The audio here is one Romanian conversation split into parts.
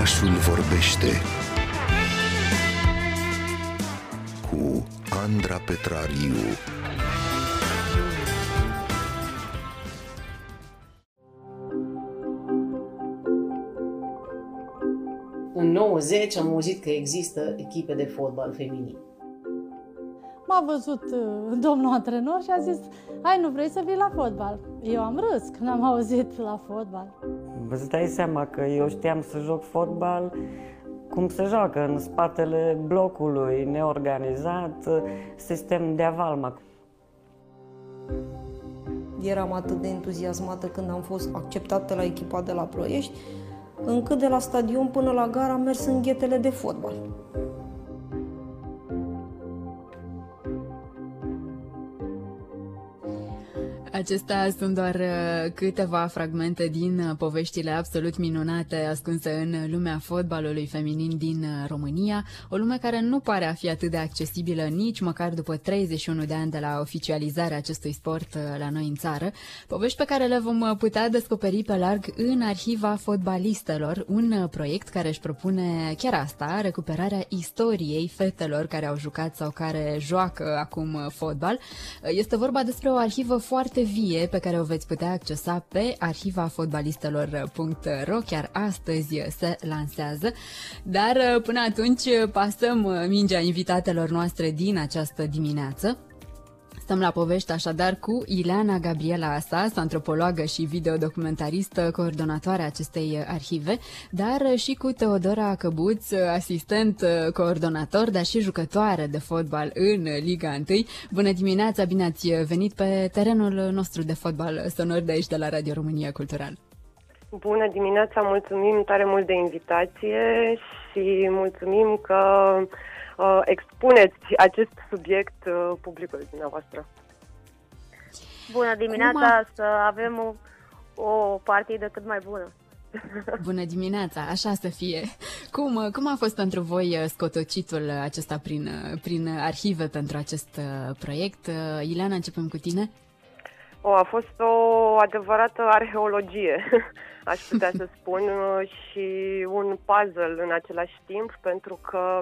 Orașul vorbește cu Andra Petrariu. În 90 am auzit că există echipe de fotbal feminin. M-a văzut uh, domnul antrenor și a zis, hai, nu vrei să vii la fotbal? Eu am râs când am auzit la fotbal. Vă dai seama că eu știam să joc fotbal cum se joacă în spatele blocului, neorganizat, sistem de avalma. Eram atât de entuziasmată când am fost acceptată la echipa de la Ploiești, încât de la stadion până la gara am mers în ghetele de fotbal. Acestea sunt doar uh, câteva fragmente din uh, poveștile absolut minunate ascunse în lumea fotbalului feminin din uh, România, o lume care nu pare a fi atât de accesibilă nici măcar după 31 de ani de la oficializarea acestui sport la noi în țară, povești pe care le vom putea descoperi pe larg în Arhiva Fotbalistelor, un proiect care își propune chiar asta, recuperarea istoriei fetelor care au jucat sau care joacă acum fotbal. Este vorba despre o arhivă foarte vie pe care o veți putea accesa pe arhivafotbalistelor.ro. Chiar astăzi se lansează. Dar până atunci pasăm mingea invitatelor noastre din această dimineață. Stăm la povești așadar cu Ileana Gabriela Asas, antropologă și videodocumentaristă, coordonatoare acestei arhive, dar și cu Teodora Căbuț, asistent coordonator, dar și jucătoare de fotbal în Liga 1. Bună dimineața, bine ați venit pe terenul nostru de fotbal sonor de aici, de la Radio România Cultural. Bună dimineața, mulțumim tare mult de invitație și mulțumim că uh, expuneți acest subiect uh, publicului dumneavoastră. Bună dimineața, a... să avem o, o partidă cât mai bună. Bună dimineața, așa să fie. Cum, cum a fost pentru voi uh, scotocitul acesta prin, uh, prin arhive pentru acest uh, proiect? Ileana, începem cu tine. O, a fost o adevărată arheologie, aș putea să spun, și un puzzle în același timp, pentru că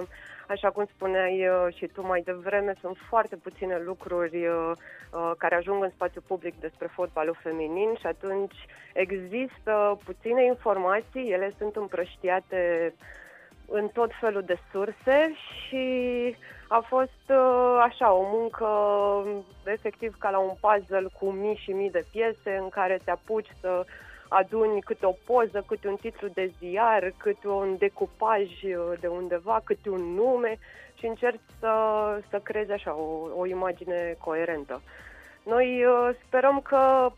Așa cum spuneai uh, și tu mai devreme, sunt foarte puține lucruri uh, uh, care ajung în spațiu public despre fotbalul feminin și atunci există puține informații, ele sunt împrăștiate în tot felul de surse și a fost așa o muncă efectiv ca la un puzzle cu mii și mii de piese în care te apuci să aduni câte o poză, câte un titlu de ziar, câte un decupaj uh, de undeva, câte un nume și încerci să, să creezi așa o, o imagine coerentă. Noi uh, sperăm că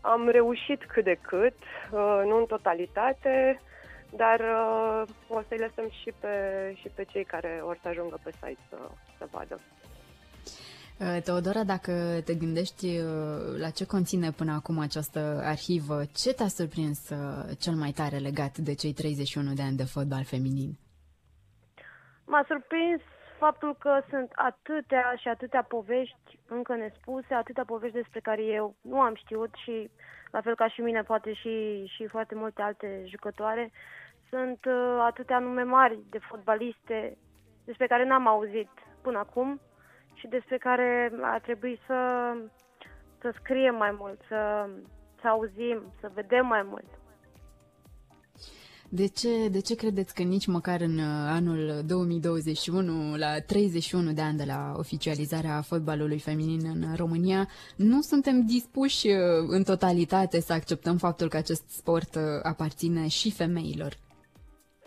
am reușit cât de cât, uh, nu în totalitate, dar o să-i lăsăm și pe, și pe cei care or să ajungă pe site să, să vadă. Uh, Teodora, dacă te gândești uh, la ce conține până acum această arhivă, ce te-a surprins uh, cel mai tare legat de cei 31 de ani de fotbal feminin? M-a surprins faptul că sunt atâtea și atâtea povești încă nespuse, atâtea povești despre care eu nu am știut și, la fel ca și mine, poate și, și foarte multe alte jucătoare, sunt atâtea nume mari de fotbaliste despre care n-am auzit până acum și despre care ar trebui să, să scriem mai mult, să, să auzim, să vedem mai mult. De ce, de ce credeți că nici măcar în uh, anul 2021, la 31 de ani de la oficializarea fotbalului feminin în România, nu suntem dispuși uh, în totalitate să acceptăm faptul că acest sport uh, aparține și femeilor?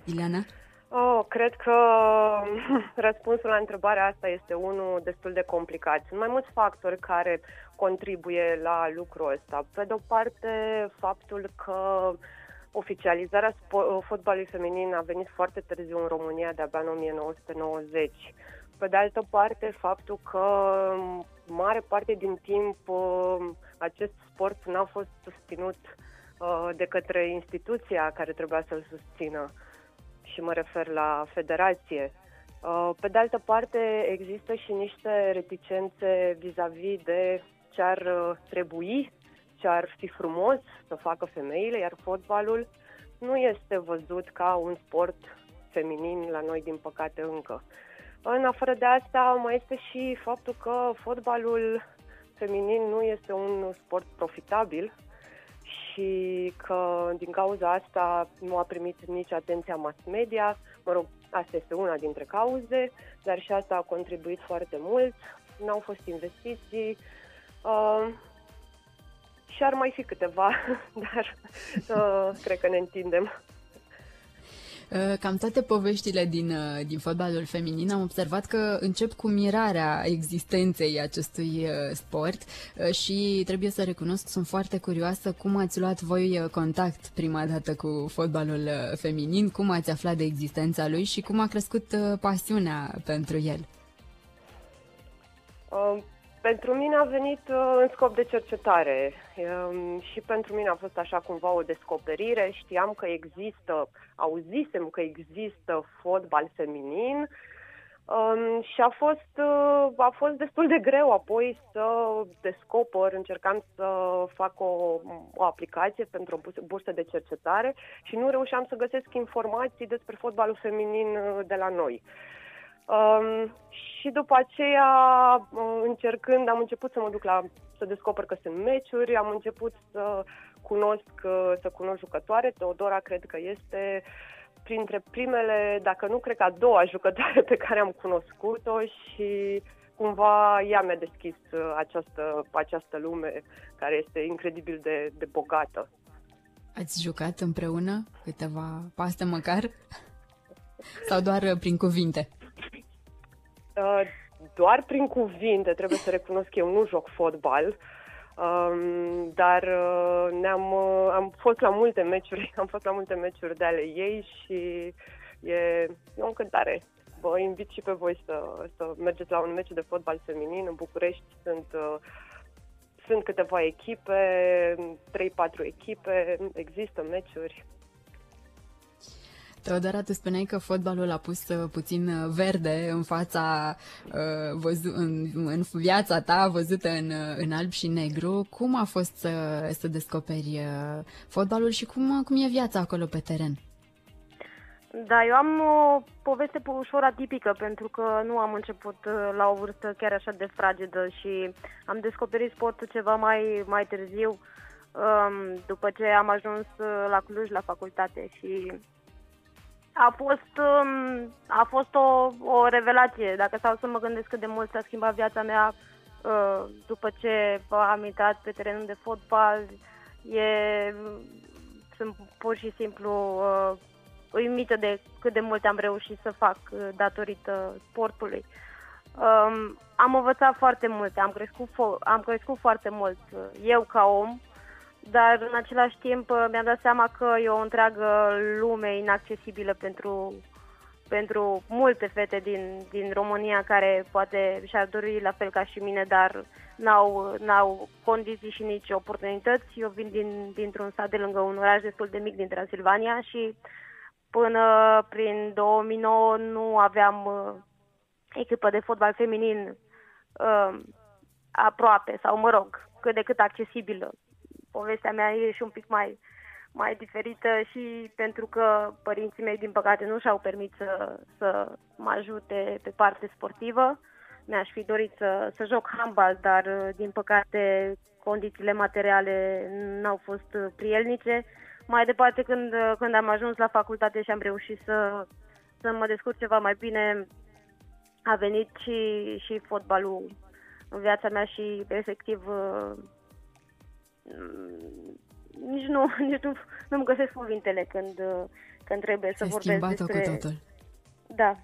Ileana? Oh, cred că răspunsul la întrebarea asta este unul destul de complicat. Sunt mai mulți factori care contribuie la lucrul ăsta. Pe de o parte, faptul că oficializarea fotbalului feminin a venit foarte târziu în România, de-abia în 1990. Pe de altă parte, faptul că mare parte din timp uh, acest sport n-a fost susținut uh, de către instituția care trebuia să-l susțină și mă refer la federație. Uh, pe de altă parte, există și niște reticențe vis-a-vis de ce ar uh, trebui, ce ar fi frumos să facă femeile, iar fotbalul nu este văzut ca un sport feminin la noi, din păcate, încă. În afară de asta, mai este și faptul că fotbalul feminin nu este un sport profitabil și că din cauza asta nu a primit nici atenția mass media. Mă rog, asta este una dintre cauze, dar și asta a contribuit foarte mult. N-au fost investiții uh, și ar mai fi câteva, dar uh, cred că ne întindem. Uh, cam toate poveștile din, uh, din fotbalul feminin am observat că încep cu mirarea existenței acestui uh, sport și trebuie să recunosc, sunt foarte curioasă cum ați luat voi contact prima dată cu fotbalul feminin, cum ați aflat de existența lui și cum a crescut pasiunea pentru el. Pentru mine a venit uh, în scop de cercetare um, și pentru mine a fost așa cumva o descoperire. Știam că există, auzisem că există fotbal feminin um, și a fost, uh, a fost destul de greu apoi să descoper, încercam să fac o, o aplicație pentru o bursă de cercetare și nu reușeam să găsesc informații despre fotbalul feminin uh, de la noi. Um, și după aceea, uh, încercând, am început să mă duc la, să descoper că sunt meciuri, am început să cunosc, uh, să cunosc jucătoare. Teodora cred că este printre primele, dacă nu cred că a doua jucătoare pe care am cunoscut-o și cumva ea mi-a deschis uh, această, această lume care este incredibil de, de bogată. Ați jucat împreună câteva paste măcar? Sau doar prin cuvinte? Uh, doar prin cuvinte, trebuie să recunosc că eu nu joc fotbal, um, dar uh, ne-am, uh, am fost la multe meciuri, am fost la multe meciuri de ale ei și e, e o încântare. Vă invit și pe voi să, să mergeți la un meci de fotbal feminin în București. Sunt, sunt câteva echipe, 3-4 echipe, există meciuri. Teodora, tu spuneai că fotbalul a pus uh, puțin uh, verde în fața, uh, văzu- în, în viața ta văzută în, în alb și negru. Cum a fost să, să descoperi fotbalul și cum, cum e viața acolo pe teren? Da, eu am o poveste ușor atipică pentru că nu am început la o vârstă chiar așa de fragedă și am descoperit sportul ceva mai, mai târziu um, după ce am ajuns la Cluj la facultate și a fost, um, a fost o, o revelație. Dacă stau să mă gândesc cât de mult s-a schimbat viața mea uh, după ce am intrat pe terenul de fotbal, e, sunt pur și simplu uh, uimită de cât de mult am reușit să fac uh, datorită sportului. Um, am învățat foarte multe, am crescut, fo- am crescut foarte mult eu ca om, dar în același timp uh, mi-am dat seama că e o întreagă lume inaccesibilă pentru, pentru multe fete din, din România care poate și-ar dori la fel ca și mine, dar n-au, n-au condiții și nici oportunități. Eu vin din, dintr-un sat de lângă un oraș destul de mic din Transilvania și până prin 2009 nu aveam uh, echipă de fotbal feminin uh, aproape, sau mă rog, cât de cât accesibilă povestea mea e și un pic mai, mai diferită și pentru că părinții mei, din păcate, nu și-au permis să, să mă ajute pe parte sportivă. Mi-aș fi dorit să, să joc handbal, dar, din păcate, condițiile materiale n-au fost prielnice. Mai departe, când, când am ajuns la facultate și am reușit să, să mă descurc ceva mai bine, a venit și, și fotbalul în viața mea și efectiv Mm, nici nu, nici nu, nu-mi găsesc cuvintele când, când trebuie să vorbesc despre... cu totul. Da.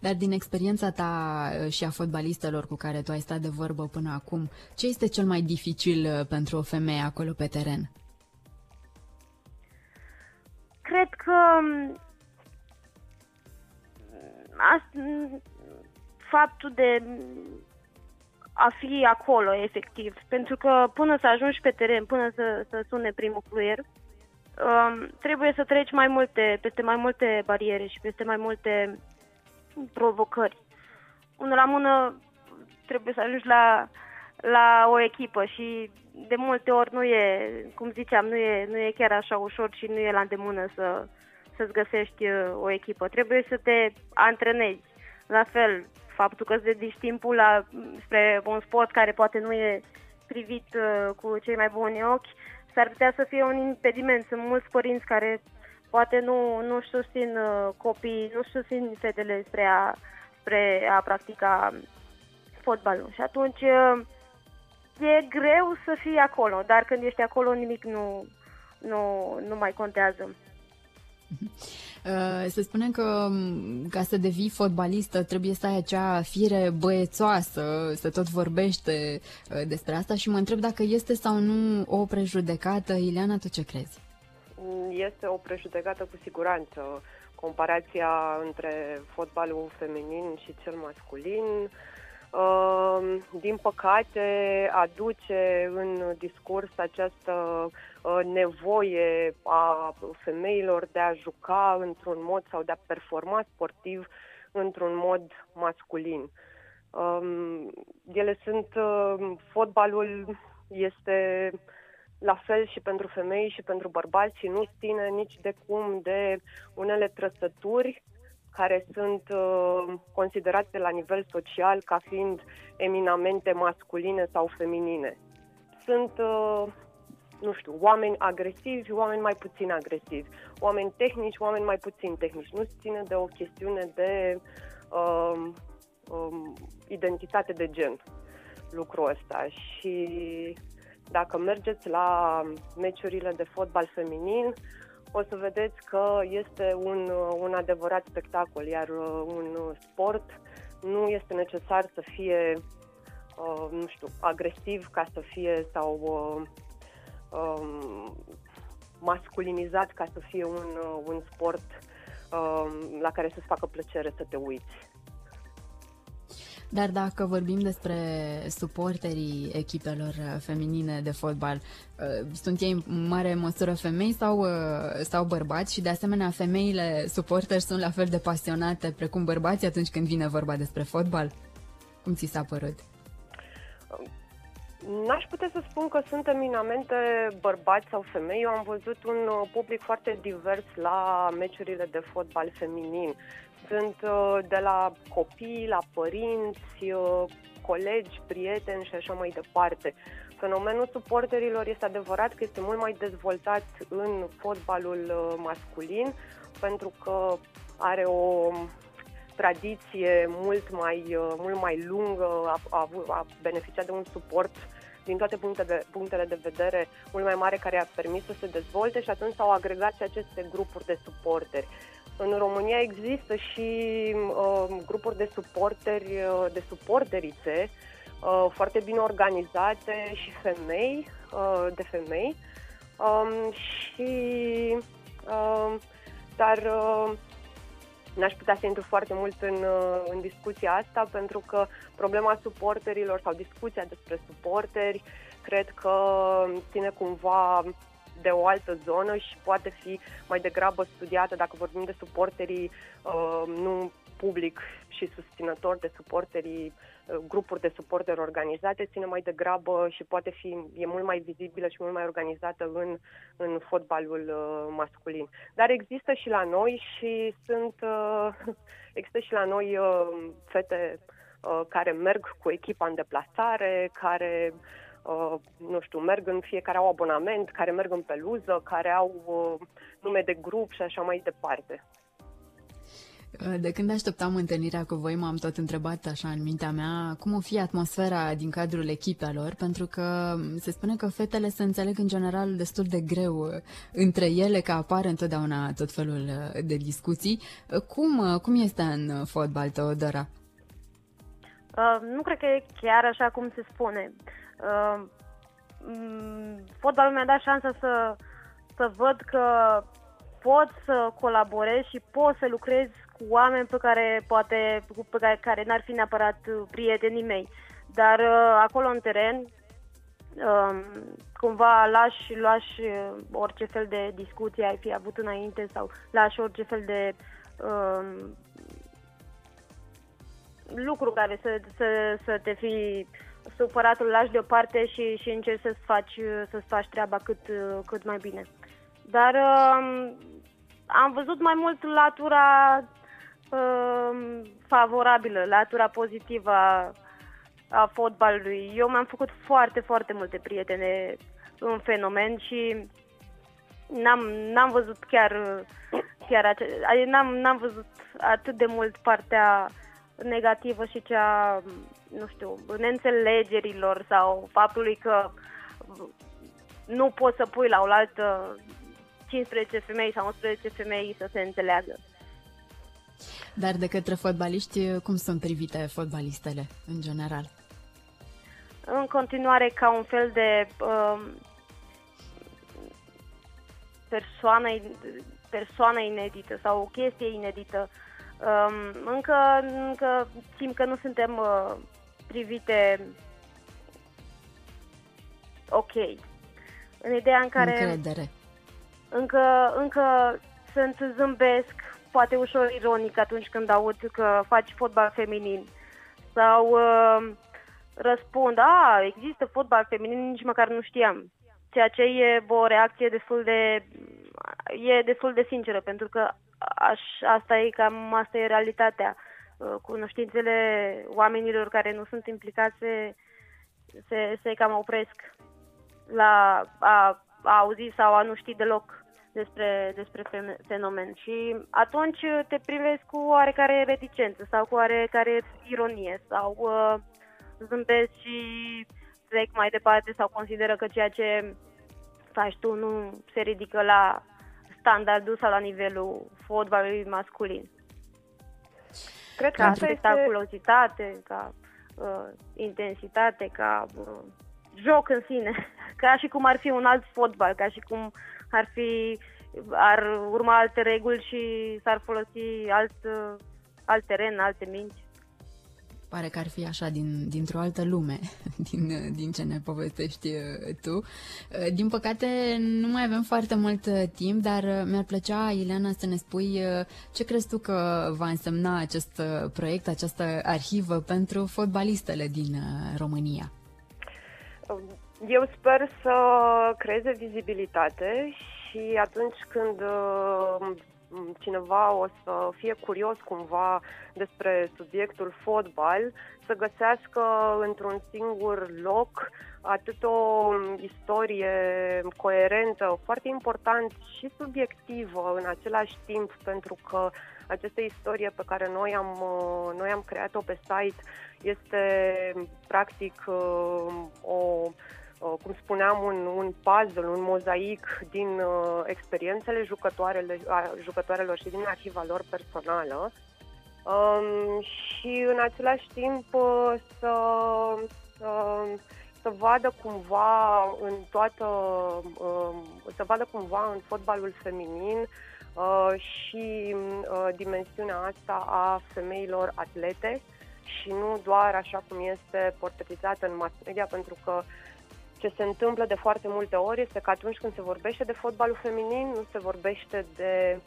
Dar din experiența ta uh, și a fotbalistelor cu care tu ai stat de vorbă până acum, ce este cel mai dificil uh, pentru o femeie acolo pe teren? Cred că mm, faptul de a fi acolo, efectiv. Pentru că până să ajungi pe teren, până să, să sune primul fluier, um, trebuie să treci mai multe, peste mai multe bariere și peste mai multe provocări. Unul la mână trebuie să ajungi la, la o echipă și de multe ori nu e, cum ziceam, nu e, nu e chiar așa ușor și nu e la îndemână să, să-ți găsești uh, o echipă. Trebuie să te antrenezi. La fel, faptul că îți dedici timpul la, spre un sport care poate nu e privit uh, cu cei mai buni ochi, s-ar putea să fie un impediment. Sunt mulți părinți care poate nu, nu susțin uh, copiii, nu susțin fetele spre a, spre a practica fotbalul. Și atunci uh, e greu să fii acolo, dar când ești acolo nimic nu, nu, nu mai contează. Uh, să spunem că um, ca să devii fotbalistă trebuie să ai acea fire băiețoasă, să tot vorbește uh, despre asta și mă întreb dacă este sau nu o prejudecată. Ileana, tu ce crezi? Este o prejudecată cu siguranță. Comparația între fotbalul feminin și cel masculin Ehm, din păcate, aduce în discurs această uh, nevoie a femeilor de a juca într-un mod sau de a performa sportiv într-un mod masculin. Ehm, ele sunt, uh, fotbalul este la fel și pentru femei și pentru bărbați și nu ține nici de cum de unele trăsături care sunt uh, considerate la nivel social ca fiind eminamente masculine sau feminine. Sunt, uh, nu știu, oameni agresivi, oameni mai puțin agresivi, oameni tehnici, oameni mai puțin tehnici. Nu se ține de o chestiune de uh, um, identitate de gen lucrul ăsta și dacă mergeți la meciurile de fotbal feminin, o să vedeți că este un, un adevărat spectacol, iar uh, un sport nu este necesar să fie, uh, nu știu, agresiv ca să fie sau uh, um, masculinizat ca să fie un, un sport um, la care să-ți facă plăcere să te uiți. Dar dacă vorbim despre suporterii echipelor feminine de fotbal, uh, sunt ei în mare măsură femei sau, uh, sau bărbați și de asemenea femeile suporteri sunt la fel de pasionate precum bărbații atunci când vine vorba despre fotbal? Cum ți s-a părut? N-aș putea să spun că sunt eminamente bărbați sau femei. Eu am văzut un uh, public foarte divers la meciurile de fotbal feminin. Sunt uh, de la copii, la părinți, uh, colegi, prieteni și așa mai departe. Fenomenul suporterilor este adevărat că este mult mai dezvoltat în fotbalul uh, masculin pentru că are o tradiție mult mai, mult mai lungă, a, a, a beneficiat de un suport din toate punctele, punctele de vedere mult mai mare care a permis să se dezvolte și atunci s-au agregat și aceste grupuri de suporteri. În România există și uh, grupuri de suporteri, uh, de suporterițe uh, foarte bine organizate și femei, uh, de femei. Um, și uh, dar uh, n-aș putea să intru foarte mult în, uh, în discuția asta pentru că problema suporterilor sau discuția despre suporteri cred că ține cumva de o altă zonă și poate fi mai degrabă studiată dacă vorbim de suporterii uh, nu public și susținători de suporterii, uh, grupuri de suporteri organizate, ține mai degrabă și poate fi, e mult mai vizibilă și mult mai organizată în, în fotbalul uh, masculin. Dar există și la noi și sunt, uh, există și la noi uh, fete uh, care merg cu echipa în deplasare, care Uh, nu știu, merg în fiecare au abonament, care merg în peluză, care au uh, nume de grup și așa mai departe. Uh, de când așteptam întâlnirea cu voi, m-am tot întrebat așa în mintea mea cum o fi atmosfera din cadrul echipelor, pentru că se spune că fetele se înțeleg în general destul de greu între ele, că apar întotdeauna tot felul de discuții. Cum, cum este în fotbal, Teodora? Uh, nu cred că e chiar așa cum se spune. Uh, Uh, fotbalul mi-a dat șansa să, să văd că pot să colaborez și pot să lucrez cu oameni pe care poate pe care, care n-ar fi neapărat prietenii mei. Dar uh, acolo în teren uh, cumva lași, lași uh, orice fel de discuție ai fi avut înainte sau lași orice fel de uh, lucru care să, să, să te fi supăratul lași deoparte și, și încerci să-ți faci, să-ți faci treaba cât, cât mai bine. Dar uh, am văzut mai mult latura uh, favorabilă, latura pozitivă a, a fotbalului. Eu mi-am făcut foarte, foarte multe prietene în fenomen și n-am, n-am văzut chiar, chiar ace- adică n-am, n-am văzut atât de mult partea negativă și cea, nu știu, neînțelegerilor sau faptului că nu poți să pui la oaltă 15 femei sau 11 femei să se înțeleagă. Dar de către fotbaliști, cum sunt privite fotbalistele în general? În continuare ca un fel de uh, persoană, persoană inedită sau o chestie inedită. Um, încă, încă simt că nu suntem uh, privite ok. În ideea în care... Încredere. Încă, încă sunt zâmbesc, poate ușor ironic atunci când aud că faci fotbal feminin. Sau uh, răspund, a, există fotbal feminin, nici măcar nu știam ceea ce e o reacție destul de e destul de sinceră, pentru că aș, asta e cam asta e realitatea. Uh, cunoștințele oamenilor care nu sunt implicați se, se, se cam opresc la a, a auzi sau a nu ști deloc despre, despre fenomen și atunci te privesc cu oarecare reticență sau cu oarecare ironie sau uh, zâmbesc și trec mai departe sau consideră că ceea ce faci tu nu se ridică la standardul sau la nivelul fotbalului masculin. Cred că ca spectaculozitate, este... ca uh, intensitate, ca uh, joc în sine, ca și cum ar fi un alt fotbal, ca și cum ar fi ar urma alte reguli și s-ar folosi alt, uh, alt teren, alte minci. Pare că ar fi așa din, dintr-o altă lume, din, din ce ne povestești uh, tu. Uh, din păcate, nu mai avem foarte mult uh, timp, dar mi-ar plăcea, Ileana, să ne spui ce crezi tu că va însemna acest proiect, această arhivă pentru fotbalistele din România? Eu sper să creeze vizibilitate și atunci când cineva o să fie curios cumva despre subiectul fotbal, să găsească într-un singur loc atât o istorie coerentă, foarte important și subiectivă în același timp, pentru că această istorie pe care noi am, noi am creat-o pe site este practic o Uh, cum spuneam, un, un puzzle, un mozaic din uh, experiențele jucătoarele, a, jucătoarelor și din arhiva lor personală. Um, și în același timp uh, să, uh, să vadă cumva în toată, uh, să vadă cumva în fotbalul feminin uh, și uh, dimensiunea asta a femeilor atlete și nu doar așa cum este portretizată în mass media, pentru că uh, ce se întâmplă de foarte multe ori este că atunci când se vorbește de fotbalul feminin, nu se vorbește de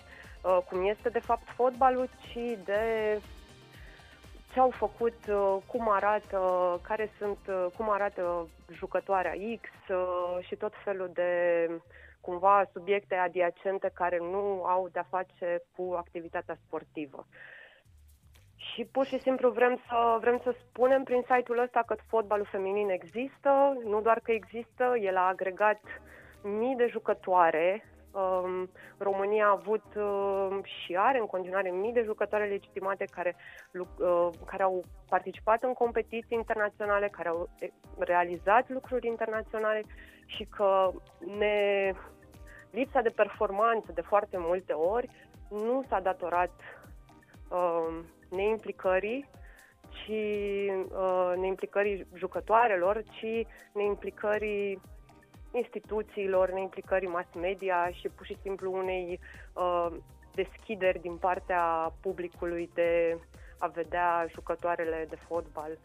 uh, cum este de fapt fotbalul, ci de ce au făcut, uh, cum arată, care sunt, uh, cum arată jucătoarea X uh, și tot felul de cumva subiecte adiacente care nu au de-a face cu activitatea sportivă. Și pur și simplu vrem să, vrem să spunem prin site-ul ăsta că fotbalul feminin există, nu doar că există, el a agregat mii de jucătoare. Um, România a avut uh, și are în continuare mii de jucătoare legitimate care, uh, care au participat în competiții internaționale, care au realizat lucruri internaționale și că ne, lipsa de performanță de foarte multe ori nu s-a datorat uh, neimplicării, ci uh, neimplicării jucătoarelor, ci neimplicării instituțiilor, neimplicării mass media și pur și simplu unei uh, deschideri din partea publicului de a vedea jucătoarele de fotbal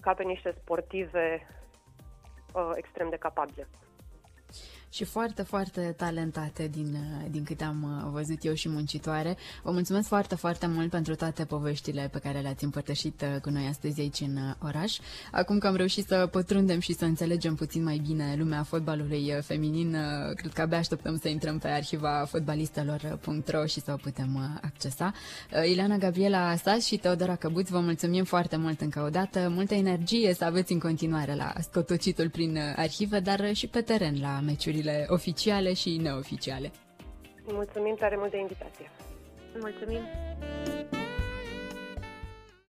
ca pe niște sportive uh, extrem de capabile. Și foarte, foarte talentate din, din câte am văzut eu și muncitoare. Vă mulțumesc foarte, foarte mult pentru toate poveștile pe care le-ați împărtășit cu noi astăzi aici în oraș. Acum că am reușit să pătrundem și să înțelegem puțin mai bine lumea fotbalului feminin, cred că abia așteptăm să intrăm pe arhiva fotbalistelor.ro și să o putem accesa. Ileana Gabriela Sas și Teodora Căbuț, vă mulțumim foarte mult încă o dată. Multă energie să aveți în continuare la scotocitul prin arhive, dar și pe teren la meciurile oficiale și neoficiale. Mulțumim tare mult de invitație. Mulțumim!